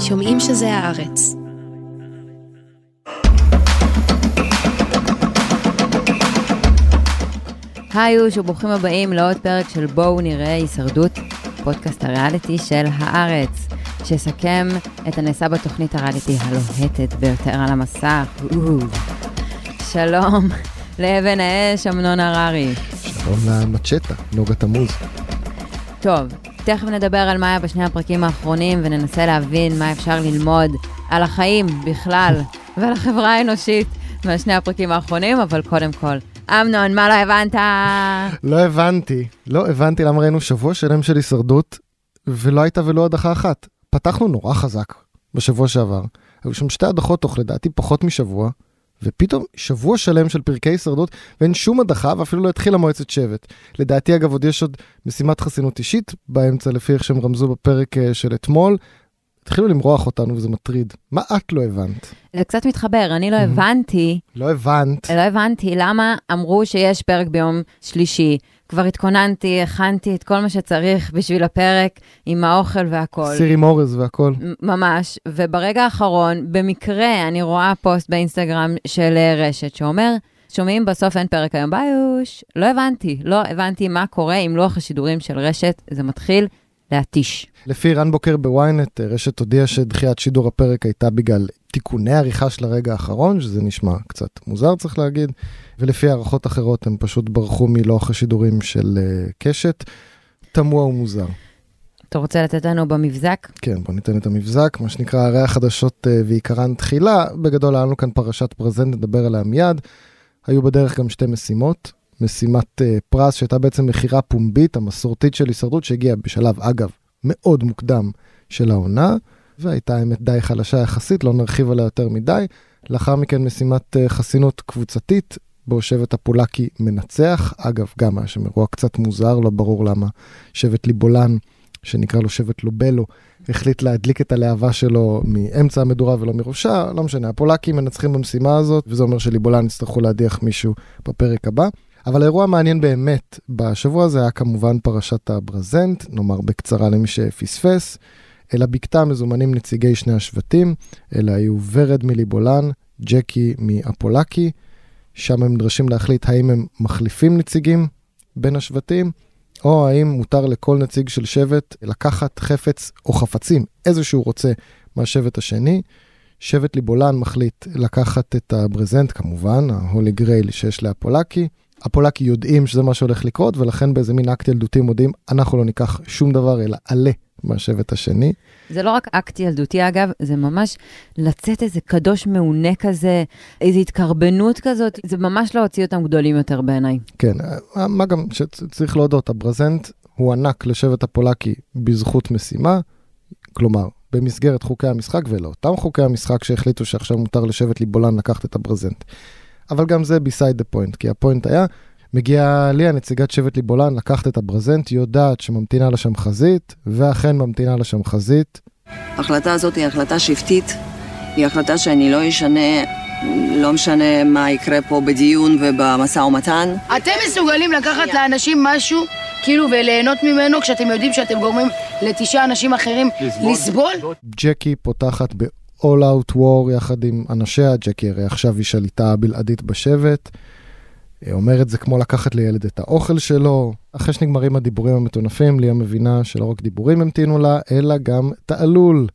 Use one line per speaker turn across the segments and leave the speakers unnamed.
שומעים שזה הארץ.
היי אוש וברוכים הבאים לעוד פרק של בואו נראה הישרדות, פודקאסט הריאליטי של הארץ, שיסכם את הנעשה בתוכנית הריאליטי הלוהטת ביותר על המסך. שלום לאבן האש, אמנון הררי.
שלום למצ'טה, נוגה תמוז.
טוב, תכף נדבר על מה היה בשני הפרקים האחרונים וננסה להבין מה אפשר ללמוד על החיים בכלל ועל החברה האנושית מהשני הפרקים האחרונים, אבל קודם כל, אמנון, מה לא הבנת?
לא הבנתי, לא הבנתי למה ראינו שבוע שלם של הישרדות ולא הייתה ולא הדחה אחת. פתחנו נורא חזק בשבוע שעבר, היו שם שתי הדחות תוך לדעתי פחות משבוע, ופתאום שבוע שלם של פרקי הישרדות ואין שום הדחה ואפילו לא התחילה מועצת שבט. לדעתי אגב עוד יש עוד משימת חסינות אישית באמצע לפי איך שהם רמזו בפרק אה, של אתמול. התחילו למרוח אותנו וזה מטריד. מה את לא הבנת?
זה קצת מתחבר, אני לא הבנתי,
לא הבנת.
לא הבנתי למה אמרו שיש פרק ביום שלישי. כבר התכוננתי, הכנתי את כל מה שצריך בשביל הפרק עם האוכל והכל.
סירי מורז והכל.
מ- ממש, וברגע האחרון, במקרה אני רואה פוסט באינסטגרם של אה, רשת שאומר, שומעים בסוף אין פרק היום ביוש. לא הבנתי, לא הבנתי מה קורה עם לוח השידורים של רשת, זה מתחיל להתיש.
לפי רן בוקר בוויינט, רשת הודיעה שדחיית שידור הפרק הייתה בגלל תיקוני עריכה של הרגע האחרון, שזה נשמע קצת מוזר צריך להגיד, ולפי הערכות אחרות הם פשוט ברחו מלוח השידורים של uh, קשת. תמוה ומוזר.
אתה רוצה לתת לנו במבזק?
כן, בוא ניתן את המבזק, מה שנקרא הרי החדשות uh, ועיקרן תחילה. בגדול היה לנו כאן פרשת ברזנט, נדבר עליה מיד. היו בדרך גם שתי משימות. משימת uh, פרס שהייתה בעצם מכירה פומבית, המסורתית של הישרדות, שהגיעה בשלב, אגב, מאוד מוקדם של העונה, והייתה האמת די חלשה יחסית, לא נרחיב עליה יותר מדי. לאחר מכן משימת uh, חסינות קבוצתית, בו שבט הפולקי מנצח. אגב, גם היה שם אירוע קצת מוזר, לא ברור למה שבט ליבולן, שנקרא לו שבט לובלו, החליט להדליק את הלהבה שלו מאמצע המדורה ולא מראשה, לא משנה, הפולקים מנצחים במשימה הזאת, וזה אומר שליבולן יצטרכו להדיח מישהו בפרק הבא. אבל האירוע המעניין באמת בשבוע הזה היה כמובן פרשת הברזנט, נאמר בקצרה למי שפספס. אל הבקתה מזומנים נציגי שני השבטים, אלה היו ורד מליבולן, ג'קי מאפולקי, שם הם נדרשים להחליט האם הם מחליפים נציגים בין השבטים, או האם מותר לכל נציג של שבט לקחת חפץ או חפצים, איזה שהוא רוצה, מהשבט השני. שבט ליבולן מחליט לקחת את הברזנט, כמובן, ה holy grail שיש לפולקי. הפולקי יודעים שזה מה שהולך לקרות, ולכן באיזה מין אקט ילדותי מודיעים, אנחנו לא ניקח שום דבר, אלא עלה מהשבט השני.
זה לא רק אקט ילדותי אגב, זה ממש לצאת איזה קדוש מעונה כזה, איזו התקרבנות כזאת, זה ממש להוציא אותם גדולים יותר בעיניי.
כן, מה גם שצריך להודות, הברזנט הוא ענק לשבט הפולקי בזכות משימה, כלומר, במסגרת חוקי המשחק ולאותם חוקי המשחק שהחליטו שעכשיו מותר לשבט ליבולן לקחת את הברזנט. אבל גם זה beside the point, כי הפוינט היה, מגיעה לי הנציגת שבט ליבולן לקחת את הברזנט, היא יודעת שממתינה לה שם חזית, ואכן ממתינה לה שם חזית.
ההחלטה הזאת היא החלטה שבטית, היא החלטה שאני לא אשנה, לא משנה מה יקרה פה בדיון ובמשא ומתן.
אתם מסוגלים לקחת לאנשים משהו, כאילו, וליהנות ממנו כשאתם יודעים שאתם גורמים לתשעה אנשים אחרים לסבול?
ג'קי פותחת ב-all out war יחד עם אנשיה, ג'קי הרי עכשיו היא שליטה בלעדית בשבט. אומרת זה כמו לקחת לילד את האוכל שלו. אחרי שנגמרים הדיבורים המטונפים, ליה מבינה שלא רק דיבורים המתינו לה, אלא גם תעלול.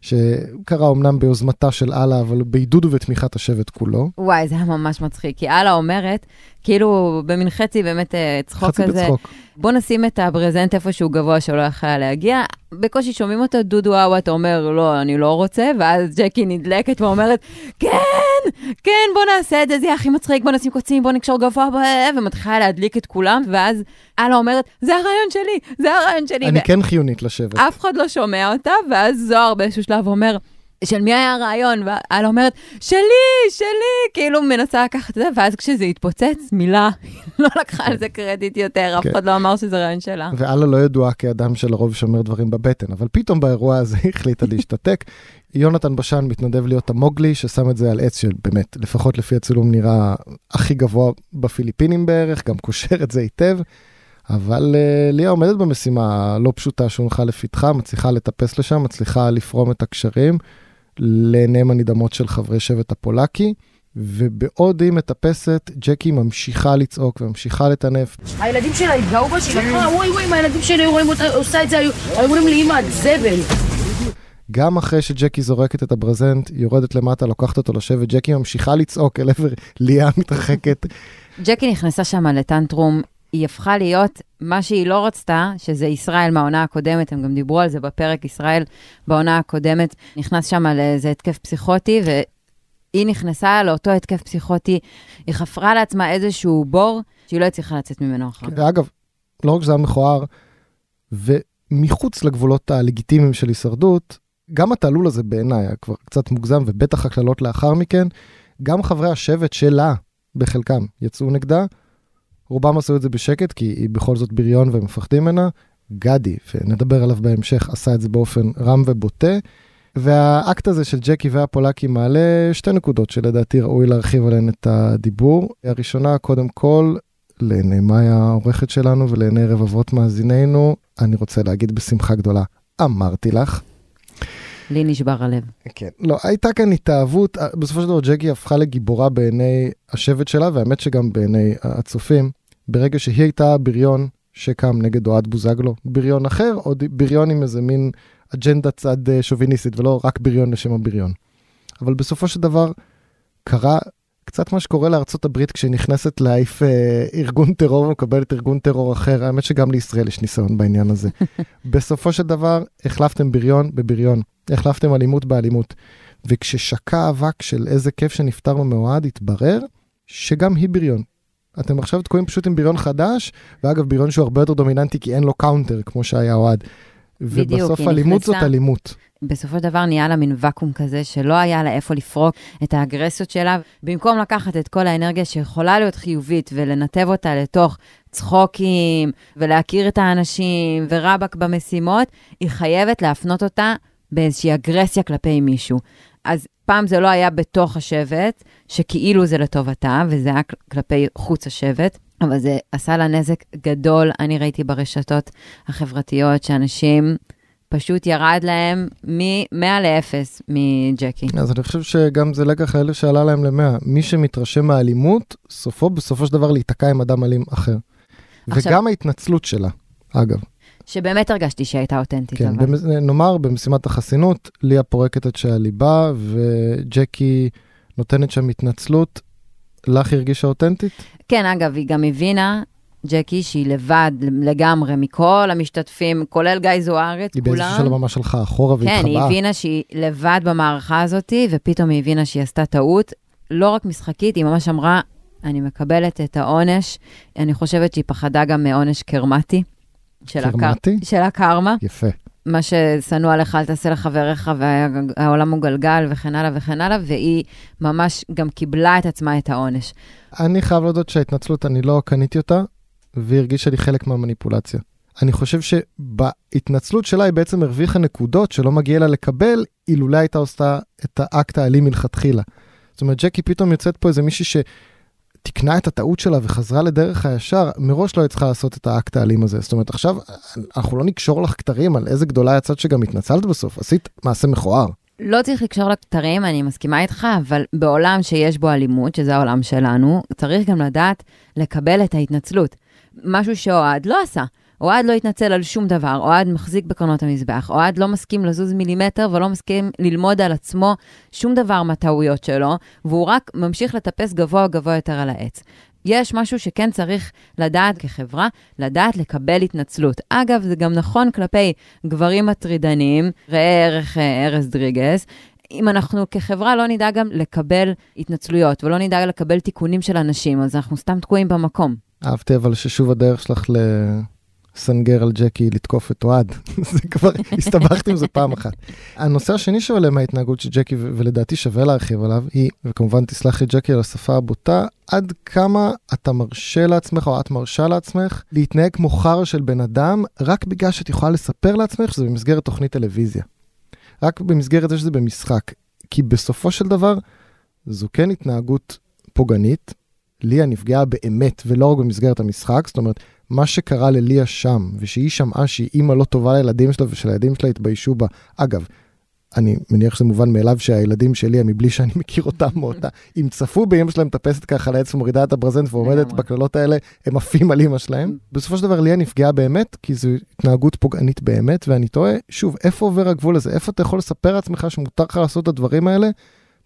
שקרה אמנם ביוזמתה של אללה, אבל בעידוד ובתמיכת השבט כולו.
וואי, זה היה ממש מצחיק, כי אללה אומרת, כאילו במין חצי באמת אה, צחוק
חצי
כזה,
בצחוק.
בוא נשים את הברזנט איפשהו גבוה שלא יכול להגיע. בקושי שומעים אותו, דודו אאווט אומר, לא, אני לא רוצה, ואז ג'קי נדלקת ואומרת, כן, כן, בוא נעשה את זה, זה יהיה הכי מצחיק, בוא נשים קוצים, בוא נקשור גבוה, ומתחילה להדליק את כולם, ואז אללה אומרת, זה הרעיון שלי, זה הרעיון שלי.
אני
ו-
כן חיונית לשבט.
אף אחד לא שומע אותה, ואז זוהר באיזשהו שלב אומר, של מי היה הרעיון? ואלה אומרת, שלי, שלי, כאילו מנסה לקחת את זה, ואז כשזה התפוצץ, מילה, לא לקחה על זה קרדיט יותר, אף
כן.
אחד לא אמר שזה רעיון שלה.
ואללה לא ידועה כאדם שלרוב שומר דברים בבטן, אבל פתאום באירוע הזה היא החליטה להשתתק. יונתן בשן מתנדב להיות המוגלי, ששם את זה על עץ שבאמת, לפחות לפי הצילום נראה הכי גבוה בפיליפינים בערך, גם קושר את זה היטב. אבל uh, ליה עומדת במשימה הלא פשוטה שהונחה לפתחה, מצליחה לטפס לשם, מצליחה לפרום את הקשרים לעיניהם הנדהמות של חברי שבט הפולקי. ובעוד היא מטפסת, ג'קי ממשיכה לצעוק וממשיכה לטנף.
הילדים שלה התגאו בה, שהיא לקחה, וואי וואי, אם הילדים שלי היו רואים אותה עושה את זה, היו אומרים לי, אמא, את זבל.
גם אחרי שג'קי זורקת את הברזנט, היא יורדת למטה, לוקחת אותו לשבת, ג'קי ממשיכה לצעוק אל עבר ליה מתרחקת.
ג'קי נכנסה שם לטנטרום, היא הפכה להיות מה שהיא לא רצתה, שזה ישראל מהעונה הקודמת, הם גם דיברו על זה בפרק, ישראל בעונה הקודמת נכנס שם לאיזה התקף פסיכוטי, והיא נכנסה לאותו התקף פסיכוטי, היא חפרה לעצמה איזשהו בור שהיא לא הצליחה לצאת ממנו אחר.
ואגב, לא רק שזה היה מכוער, ומחוץ לגבולות הלגיטימיים של הישרדות, גם התעלול הזה בעיניי היה כבר קצת מוגזם, ובטח הקללות לאחר מכן, גם חברי השבט שלה, בחלקם, יצאו נגדה. רובם עשו את זה בשקט, כי היא בכל זאת בריון והם מפחדים ממנה. גדי, ונדבר עליו בהמשך, עשה את זה באופן רם ובוטה. והאקט הזה של ג'קי והפולקי מעלה שתי נקודות שלדעתי ראוי להרחיב עליהן את הדיבור. הראשונה, קודם כל, לעיני העורכת שלנו ולעיני רבבות מאזינינו, אני רוצה להגיד בשמחה גדולה, אמרתי לך.
לי נשבר הלב.
כן. לא, הייתה כאן התאהבות, בסופו של דבר ג'קי הפכה לגיבורה בעיני השבט שלה, והאמת שגם בעיני הצופים, ברגע שהיא הייתה בריון שקם נגד אוהד בוזגלו, בריון אחר, או בריון עם איזה מין אג'נדה צד אה, שוביניסטית, ולא רק בריון לשם הבריון. אבל בסופו של דבר, קרה קצת מה שקורה לארצות הברית כשהיא נכנסת להעיף אה, ארגון טרור ומקבלת ארגון טרור אחר, האמת שגם לישראל יש ניסיון בעניין הזה. בסופו של דבר, החלפתם בריון בבריון, החלפתם אלימות באלימות. וכששקע אבק של איזה כיף שנפטרנו מאוהד, התברר שגם היא בריון. אתם עכשיו תקועים פשוט עם בריון חדש, ואגב, בריון שהוא הרבה יותר דומיננטי כי אין לו קאונטר, כמו שהיה אוהד. ובסוף אלימות זאת אלימות.
בסופו של דבר נהיה לה מין ואקום כזה, שלא היה לה איפה לפרוק את האגרסיות שלה. במקום לקחת את כל האנרגיה שיכולה להיות חיובית ולנתב אותה לתוך צחוקים, ולהכיר את האנשים, ורבאק במשימות, היא חייבת להפנות אותה באיזושהי אגרסיה כלפי מישהו. אז פעם זה לא היה בתוך השבט, שכאילו זה לטובתה, וזה היה כלפי חוץ השבט. אבל זה עשה לה נזק גדול, אני ראיתי ברשתות החברתיות שאנשים פשוט ירד להם מ-100 ל-0 מג'קי.
אז אני חושב שגם זה לקח לאלה שעלה להם למאה. מי שמתרשם מהאלימות, סופו בסופו של דבר להיתקע עם אדם אלים אחר.
עכשיו-
וגם ההתנצלות שלה, אגב.
שבאמת הרגשתי שהייתה אותנטית,
כן,
אבל.
במס... נאמר במשימת החסינות, ליה פורקת את שהליבה, וג'קי נותנת שם התנצלות. לך הרגישה אותנטית?
כן, אגב, היא גם הבינה, ג'קי, שהיא לבד לגמרי מכל המשתתפים, כולל גיא זוארץ,
היא באיזשהו
כולם.
שלב ממש הלכה אחורה והתחבאה.
כן, היא הבינה שהיא לבד במערכה הזאת, ופתאום היא הבינה שהיא עשתה טעות. לא רק משחקית, היא ממש אמרה, אני מקבלת את העונש. אני חושבת שהיא פחדה גם מעונש קרמטי. של הקר-? של הקרמה.
יפה.
מה ששנוא עליך אל תעשה לחבריך, והעולם הוא גלגל וכן הלאה וכן הלאה, והיא ממש גם קיבלה את עצמה את העונש.
אני חייב להודות שההתנצלות, אני לא קניתי אותה, והיא הרגישה לי חלק מהמניפולציה. אני חושב שבהתנצלות שלה היא בעצם הרוויחה נקודות שלא מגיע לה לקבל, אילולא הייתה עושה את האקט האלים מלכתחילה. זאת אומרת, ג'קי פתאום יוצאת פה איזה מישהי שתיקנה את הטעות שלה וחזרה לדרך הישר, מראש לא צריכה לעשות את האקט האלים הזה. זאת אומרת, עכשיו אנחנו לא נקשור לך כתרים על איזה גדולה יצאת שגם התנצלת בסוף, עשית מעשה מכוער.
לא צריך לקשור לכתרים, אני מסכימה איתך, אבל בעולם שיש בו אלימות, שזה העולם שלנו, צריך גם לדעת לקבל את ההתנצלות. משהו שאוהד לא עשה. אוהד לא התנצל על שום דבר, אוהד מחזיק בקרנות המזבח, אוהד לא מסכים לזוז מילימטר ולא מסכים ללמוד על עצמו שום דבר מהטעויות שלו, והוא רק ממשיך לטפס גבוה גבוה יותר על העץ. יש משהו שכן צריך לדעת כחברה, לדעת לקבל התנצלות. אגב, זה גם נכון כלפי גברים מטרידנים, ראה ערך אה, ארז דריגס. אם אנחנו כחברה לא נדע גם לקבל התנצלויות ולא נדע לקבל תיקונים של אנשים, אז אנחנו סתם תקועים במקום.
אהבתי אבל ששוב הדרך שלך לסנגר על ג'קי לתקוף את אוהד. זה כבר, הסתבכתי עם זה פעם אחת. הנושא השני שעולה מההתנהגות של ג'קי, ולדעתי שווה להרחיב עליו, היא, וכמובן תסלח לי ג'קי על השפה הבוטה, עד כמה אתה מרשה לעצמך, או את מרשה לעצמך, להתנהג כמו חרא של בן אדם, רק בגלל שאת יכולה לספר לעצמך שזה במסגרת תוכנית טלוויזיה. רק במסגרת זה שזה במשחק. כי בסופו של דבר, זו כן התנהגות פוגענית, ליה נפגעה באמת, ולא רק במסגרת המשחק, זאת אומרת, מה שקרה לליה שם, ושהיא שמעה שהיא אימא לא טובה לילדים שלה ושהילדים שלה התביישו בה. אגב, אני מניח שזה מובן מאליו שהילדים שלי, מבלי שאני מכיר אותם מאותה, אם צפו באמא שלהם מטפסת ככה לעץ ומורידה את הברזנט ועומדת. בקללות האלה, הם עפים על אמא שלהם. בסופו של דבר ליה נפגעה באמת, כי זו התנהגות פוגענית באמת, ואני תוהה, שוב, איפה עובר הגבול הזה? איפה אתה יכול לספר לעצמך שמותר לך לעשות את הדברים האלה?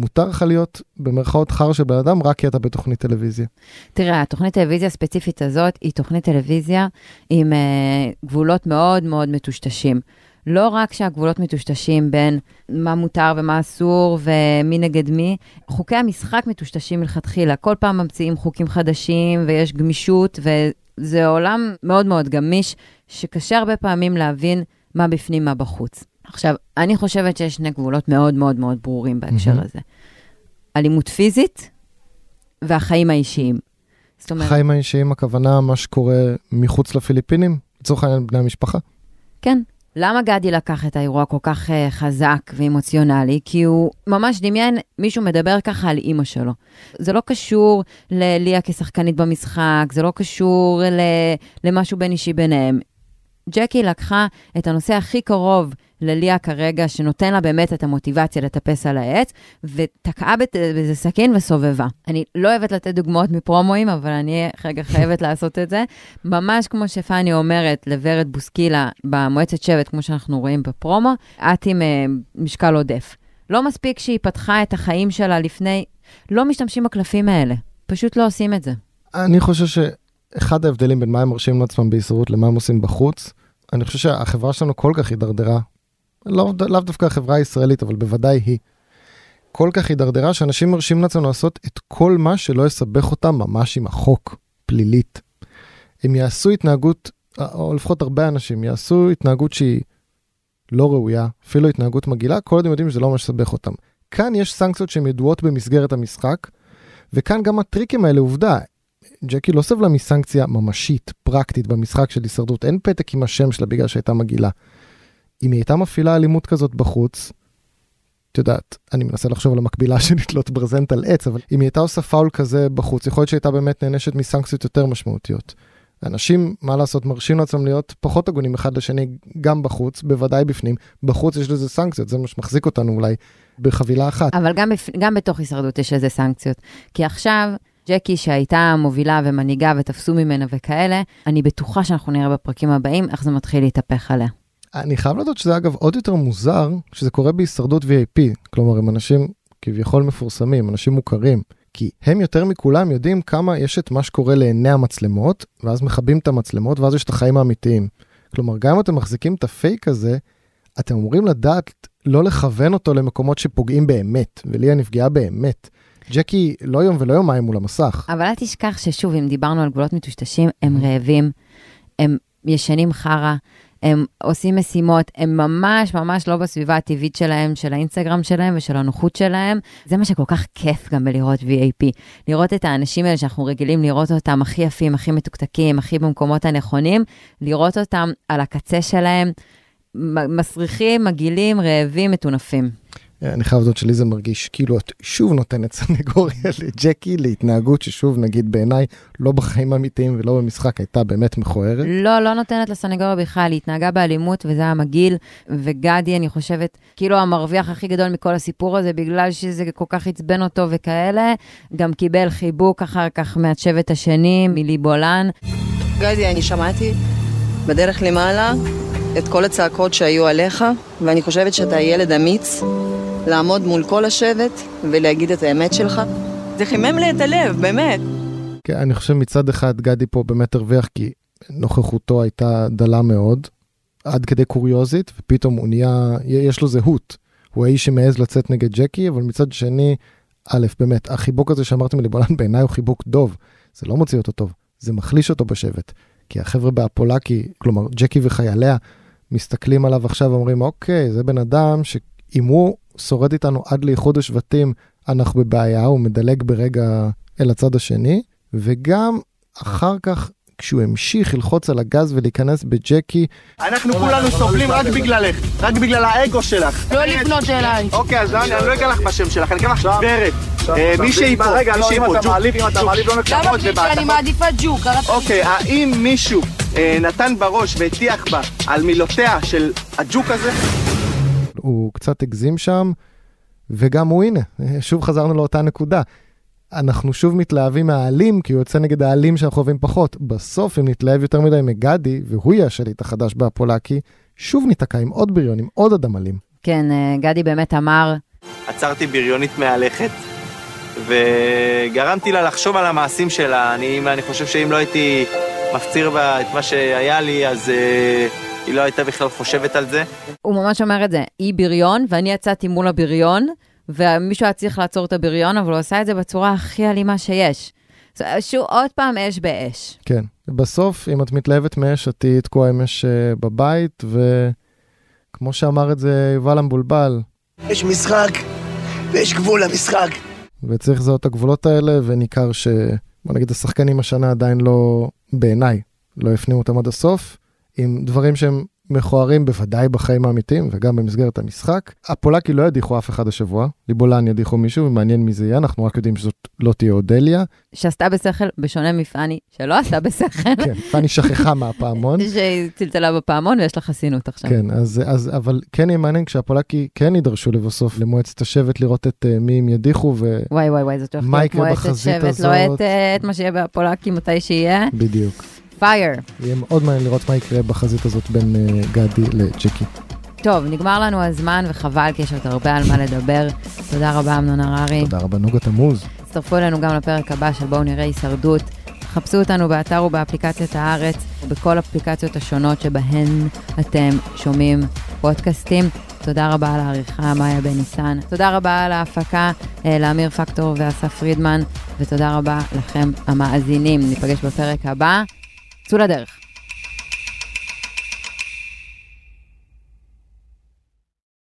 מותר לך להיות במרכאות חרא של בן אדם רק כי אתה בתוכנית טלוויזיה.
תראה, התוכנית טלוויזיה הספציפית הזאת היא תוכנית טלוויזיה עם uh, גבולות מאוד מאוד מטושטשים. לא רק שהגבולות מטושטשים בין מה מותר ומה אסור ומי נגד מי, חוקי המשחק מטושטשים מלכתחילה. כל פעם ממציאים חוקים חדשים ויש גמישות, וזה עולם מאוד מאוד גמיש, שקשה הרבה פעמים להבין מה בפנים, מה בחוץ. עכשיו, אני חושבת שיש שני גבולות מאוד מאוד מאוד ברורים בהקשר
מהמם.
הזה. אלימות פיזית והחיים האישיים. זאת אומרת,
החיים האישיים, הכוונה מה שקורה מחוץ לפיליפינים, לצורך העניין בני המשפחה.
כן. למה גדי לקח את האירוע כל כך uh, חזק ואמוציונלי? כי הוא ממש דמיין מישהו מדבר ככה על אימא שלו. זה לא קשור לליה כשחקנית במשחק, זה לא קשור ל- למשהו בין אישי ביניהם. ג'קי לקחה את הנושא הכי קרוב לליה כרגע, שנותן לה באמת את המוטיבציה לטפס על העץ, ותקעה בזה סכין וסובבה. אני לא אוהבת לתת דוגמאות מפרומואים, אבל אני רגע חייבת לעשות את זה. ממש כמו שפאני אומרת לוורד בוסקילה במועצת שבט, כמו שאנחנו רואים בפרומו, את עם אה, משקל עודף. לא מספיק שהיא פתחה את החיים שלה לפני, לא משתמשים בקלפים האלה, פשוט לא עושים את זה.
אני חושב שאחד ההבדלים בין מה הם מרשים לעצמם בהישרדות למה הם עושים בחוץ, אני חושב שהחברה שלנו כל כך הידרדרה, לא, לאו דווקא החברה הישראלית, אבל בוודאי היא, כל כך הידרדרה שאנשים מרשים לעצמם לעשות את כל מה שלא יסבך אותם ממש עם החוק, פלילית. הם יעשו התנהגות, או לפחות הרבה אנשים יעשו התנהגות שהיא לא ראויה, אפילו התנהגות מגעילה, כל עוד הם יודעים שזה לא מסבך אותם. כאן יש סנקציות שהן ידועות במסגרת המשחק, וכאן גם הטריקים האלה, עובדה, ג'קי לא סבלה מסנקציה ממשית, פרקטית, במשחק של הישרדות. אין פתק עם השם שלה בגלל שהייתה מגעילה. אם היא הייתה מפעילה אלימות כזאת בחוץ, את יודעת, אני מנסה לחשוב על המקבילה של לתלות ברזנט על עץ, אבל אם היא הייתה עושה פאול כזה בחוץ, יכול להיות שהייתה באמת נענשת מסנקציות יותר משמעותיות. אנשים, מה לעשות, מרשים לעצמם להיות פחות הגונים אחד לשני, גם בחוץ, בוודאי בפנים. בחוץ יש לזה סנקציות, זה מה שמחזיק אותנו אולי בחבילה אחת.
אבל גם, בפ... גם בתוך הישרדות יש לזה סנקציות. כי עכשיו, ג'קי שהייתה מובילה ומנהיגה ותפסו ממנה וכאלה, אני בטוחה שאנחנו נראה בפרקים הבאים איך זה מתחיל להתהפך עליה.
אני חייב לדעת שזה אגב עוד יותר מוזר שזה קורה בהישרדות VIP, כלומר הם אנשים כביכול מפורסמים, אנשים מוכרים, כי הם יותר מכולם יודעים כמה יש את מה שקורה לעיני המצלמות, ואז מכבים את המצלמות, ואז יש את החיים האמיתיים. כלומר, גם אם אתם מחזיקים את הפייק הזה, אתם אמורים לדעת לא לכוון אותו למקומות שפוגעים באמת, וליה נפגעה באמת. ג'קי לא יום ולא יומיים מול המסך.
אבל אל תשכח ששוב, אם דיברנו על גבולות מטושטשים, הם רעבים, הם ישנים חרא, הם עושים משימות, הם ממש ממש לא בסביבה הטבעית שלהם, של האינסטגרם שלהם ושל הנוחות שלהם. זה מה שכל כך כיף גם בלראות VAP. לראות את האנשים האלה שאנחנו רגילים לראות אותם הכי יפים, הכי מתוקתקים, הכי במקומות הנכונים, לראות אותם על הקצה שלהם, מסריחים, מגעילים, רעבים, מטונפים.
אני חייב לדעת שלי זה מרגיש כאילו את שוב נותנת סנגוריה לג'קי להתנהגות ששוב נגיד בעיניי לא בחיים האמיתיים ולא במשחק הייתה באמת מכוערת.
לא, לא נותנת לסנגוריה בכלל, היא התנהגה באלימות וזה היה מגעיל, וגדי, אני חושבת, כאילו המרוויח הכי גדול מכל הסיפור הזה, בגלל שזה כל כך עצבן אותו וכאלה, גם קיבל חיבוק אחר כך מהשבט השני, מלי בולן.
גדי, אני שמעתי בדרך למעלה את כל הצעקות שהיו עליך, ואני חושבת שאתה ילד אמיץ לעמוד מול כל השבט ולהגיד את האמת שלך. זה חימם לי את הלב, באמת.
כן, אני חושב מצד אחד גדי פה באמת הרוויח כי נוכחותו הייתה דלה מאוד, עד כדי קוריוזית, ופתאום הוא נהיה, יש לו זהות. הוא האיש שמעז לצאת נגד ג'קי, אבל מצד שני, א', באמת, החיבוק הזה שאמרתי מליבולן בעיניי הוא חיבוק דוב. זה לא מוציא אותו טוב, זה מחליש אותו בשבט. כי החבר'ה באפולקי, כלומר ג'קי וחייליה, מסתכלים עליו עכשיו ואומרים, אוקיי, זה בן אדם שאם הוא שורד איתנו עד לאיחוד השבטים, אנחנו בבעיה, הוא מדלג ברגע אל הצד השני, וגם אחר כך, כשהוא המשיך ללחוץ על הגז ולהיכנס בג'קי,
אנחנו כולנו סובלים רק בגללך, רק בגלל האגו שלך.
לא לפנות אליי.
אוקיי, אז אני אני לא אקרא לך בשם שלך, אני אקרא לך ורד. אה, מישהי פה,
רגע, לא, אם
פה,
אתה
ג'וק,
מעליב, אם אתה. מעליב לא
למה
נקמות,
בגלל
ובאת.
שאני מעדיפה ג'וק?
אוקיי, האם מישהו אה, נתן בראש והטיח בה על מילותיה של הג'וק הזה?
הוא קצת הגזים שם, וגם הוא הנה, שוב חזרנו לאותה נקודה. אנחנו שוב מתלהבים מהאלים, כי הוא יוצא נגד האלים שאנחנו אוהבים פחות. בסוף, אם נתלהב יותר מדי מגדי, והוא יהיה השליט החדש באפולקי, שוב ניתקע עם עוד בריון, עם עוד אדם אלים.
כן, אה, גדי באמת אמר,
עצרתי בריונית מהלכת, וגרמתי לה לחשוב על המעשים שלה. אני, אני חושב שאם לא הייתי מפציר בה את מה שהיה לי, אז אה, היא לא הייתה בכלל חושבת על זה.
הוא ממש אומר את זה, היא בריון, ואני יצאתי מול הבריון, ומישהו היה צריך לעצור את הבריון, אבל הוא עשה את זה בצורה הכי אלימה שיש. שהוא עוד פעם אש באש.
כן. בסוף, אם את מתלהבת מאש, את תהיי תקועה עם אש אה, בבית, וכמו שאמר את זה יובל המבולבל,
יש משחק ויש גבול למשחק.
וצריך לזהות את הגבולות האלה, וניכר ש... בוא נגיד, השחקנים השנה עדיין לא, בעיניי, לא הפנימו אותם עד הסוף, עם דברים שהם מכוערים בוודאי בחיים האמיתיים, וגם במסגרת המשחק. הפולקי לא ידיחו אף אחד השבוע, ליבולן ידיחו מישהו, ומעניין מי זה יהיה, אנחנו רק יודעים שזאת לא תהיה אודליה.
שעשתה בשכל, בשונה מפאני, שלא עשתה בשכל,
כן, פאני שכחה מהפעמון.
שהיא צלצלה בפעמון ויש לה חסינות עכשיו.
כן, אז, אז, אבל כן יהיה מעניין כשהפולקי כן יידרשו לבסוף למועצת השבט לראות את uh, מי הם ידיחו, ובדיוק.
וואי וואי וואי, זאת הולכת להיות מועצת שבט, לא? את, אה, את מה שיהיה בהפולקי מתי שיהיה. פייר.
יהיה מאוד מעניין לראות מה יקרה בחזית הזאת בין uh, גדי לג'קי.
טוב, נגמר לנו הזמן וחבל, כי יש עוד הרבה על מה לדבר. תודה רבה, אמנון הררי.
תודה רבה, נוגה תמוז.
הצטרפו אלינו גם לפרק הבא של בואו נראה הישרדות. חפשו אותנו באתר ובאפליקציית הארץ, ובכל אפליקציות השונות שבהן אתם שומעים פודקאסטים. תודה רבה על העריכה, מאיה בן ניסן. תודה רבה על ההפקה אה, לאמיר פקטור ואסף פרידמן, ותודה רבה לכם המאזינים. ניפגש בפרק הבא. צאו לדרך.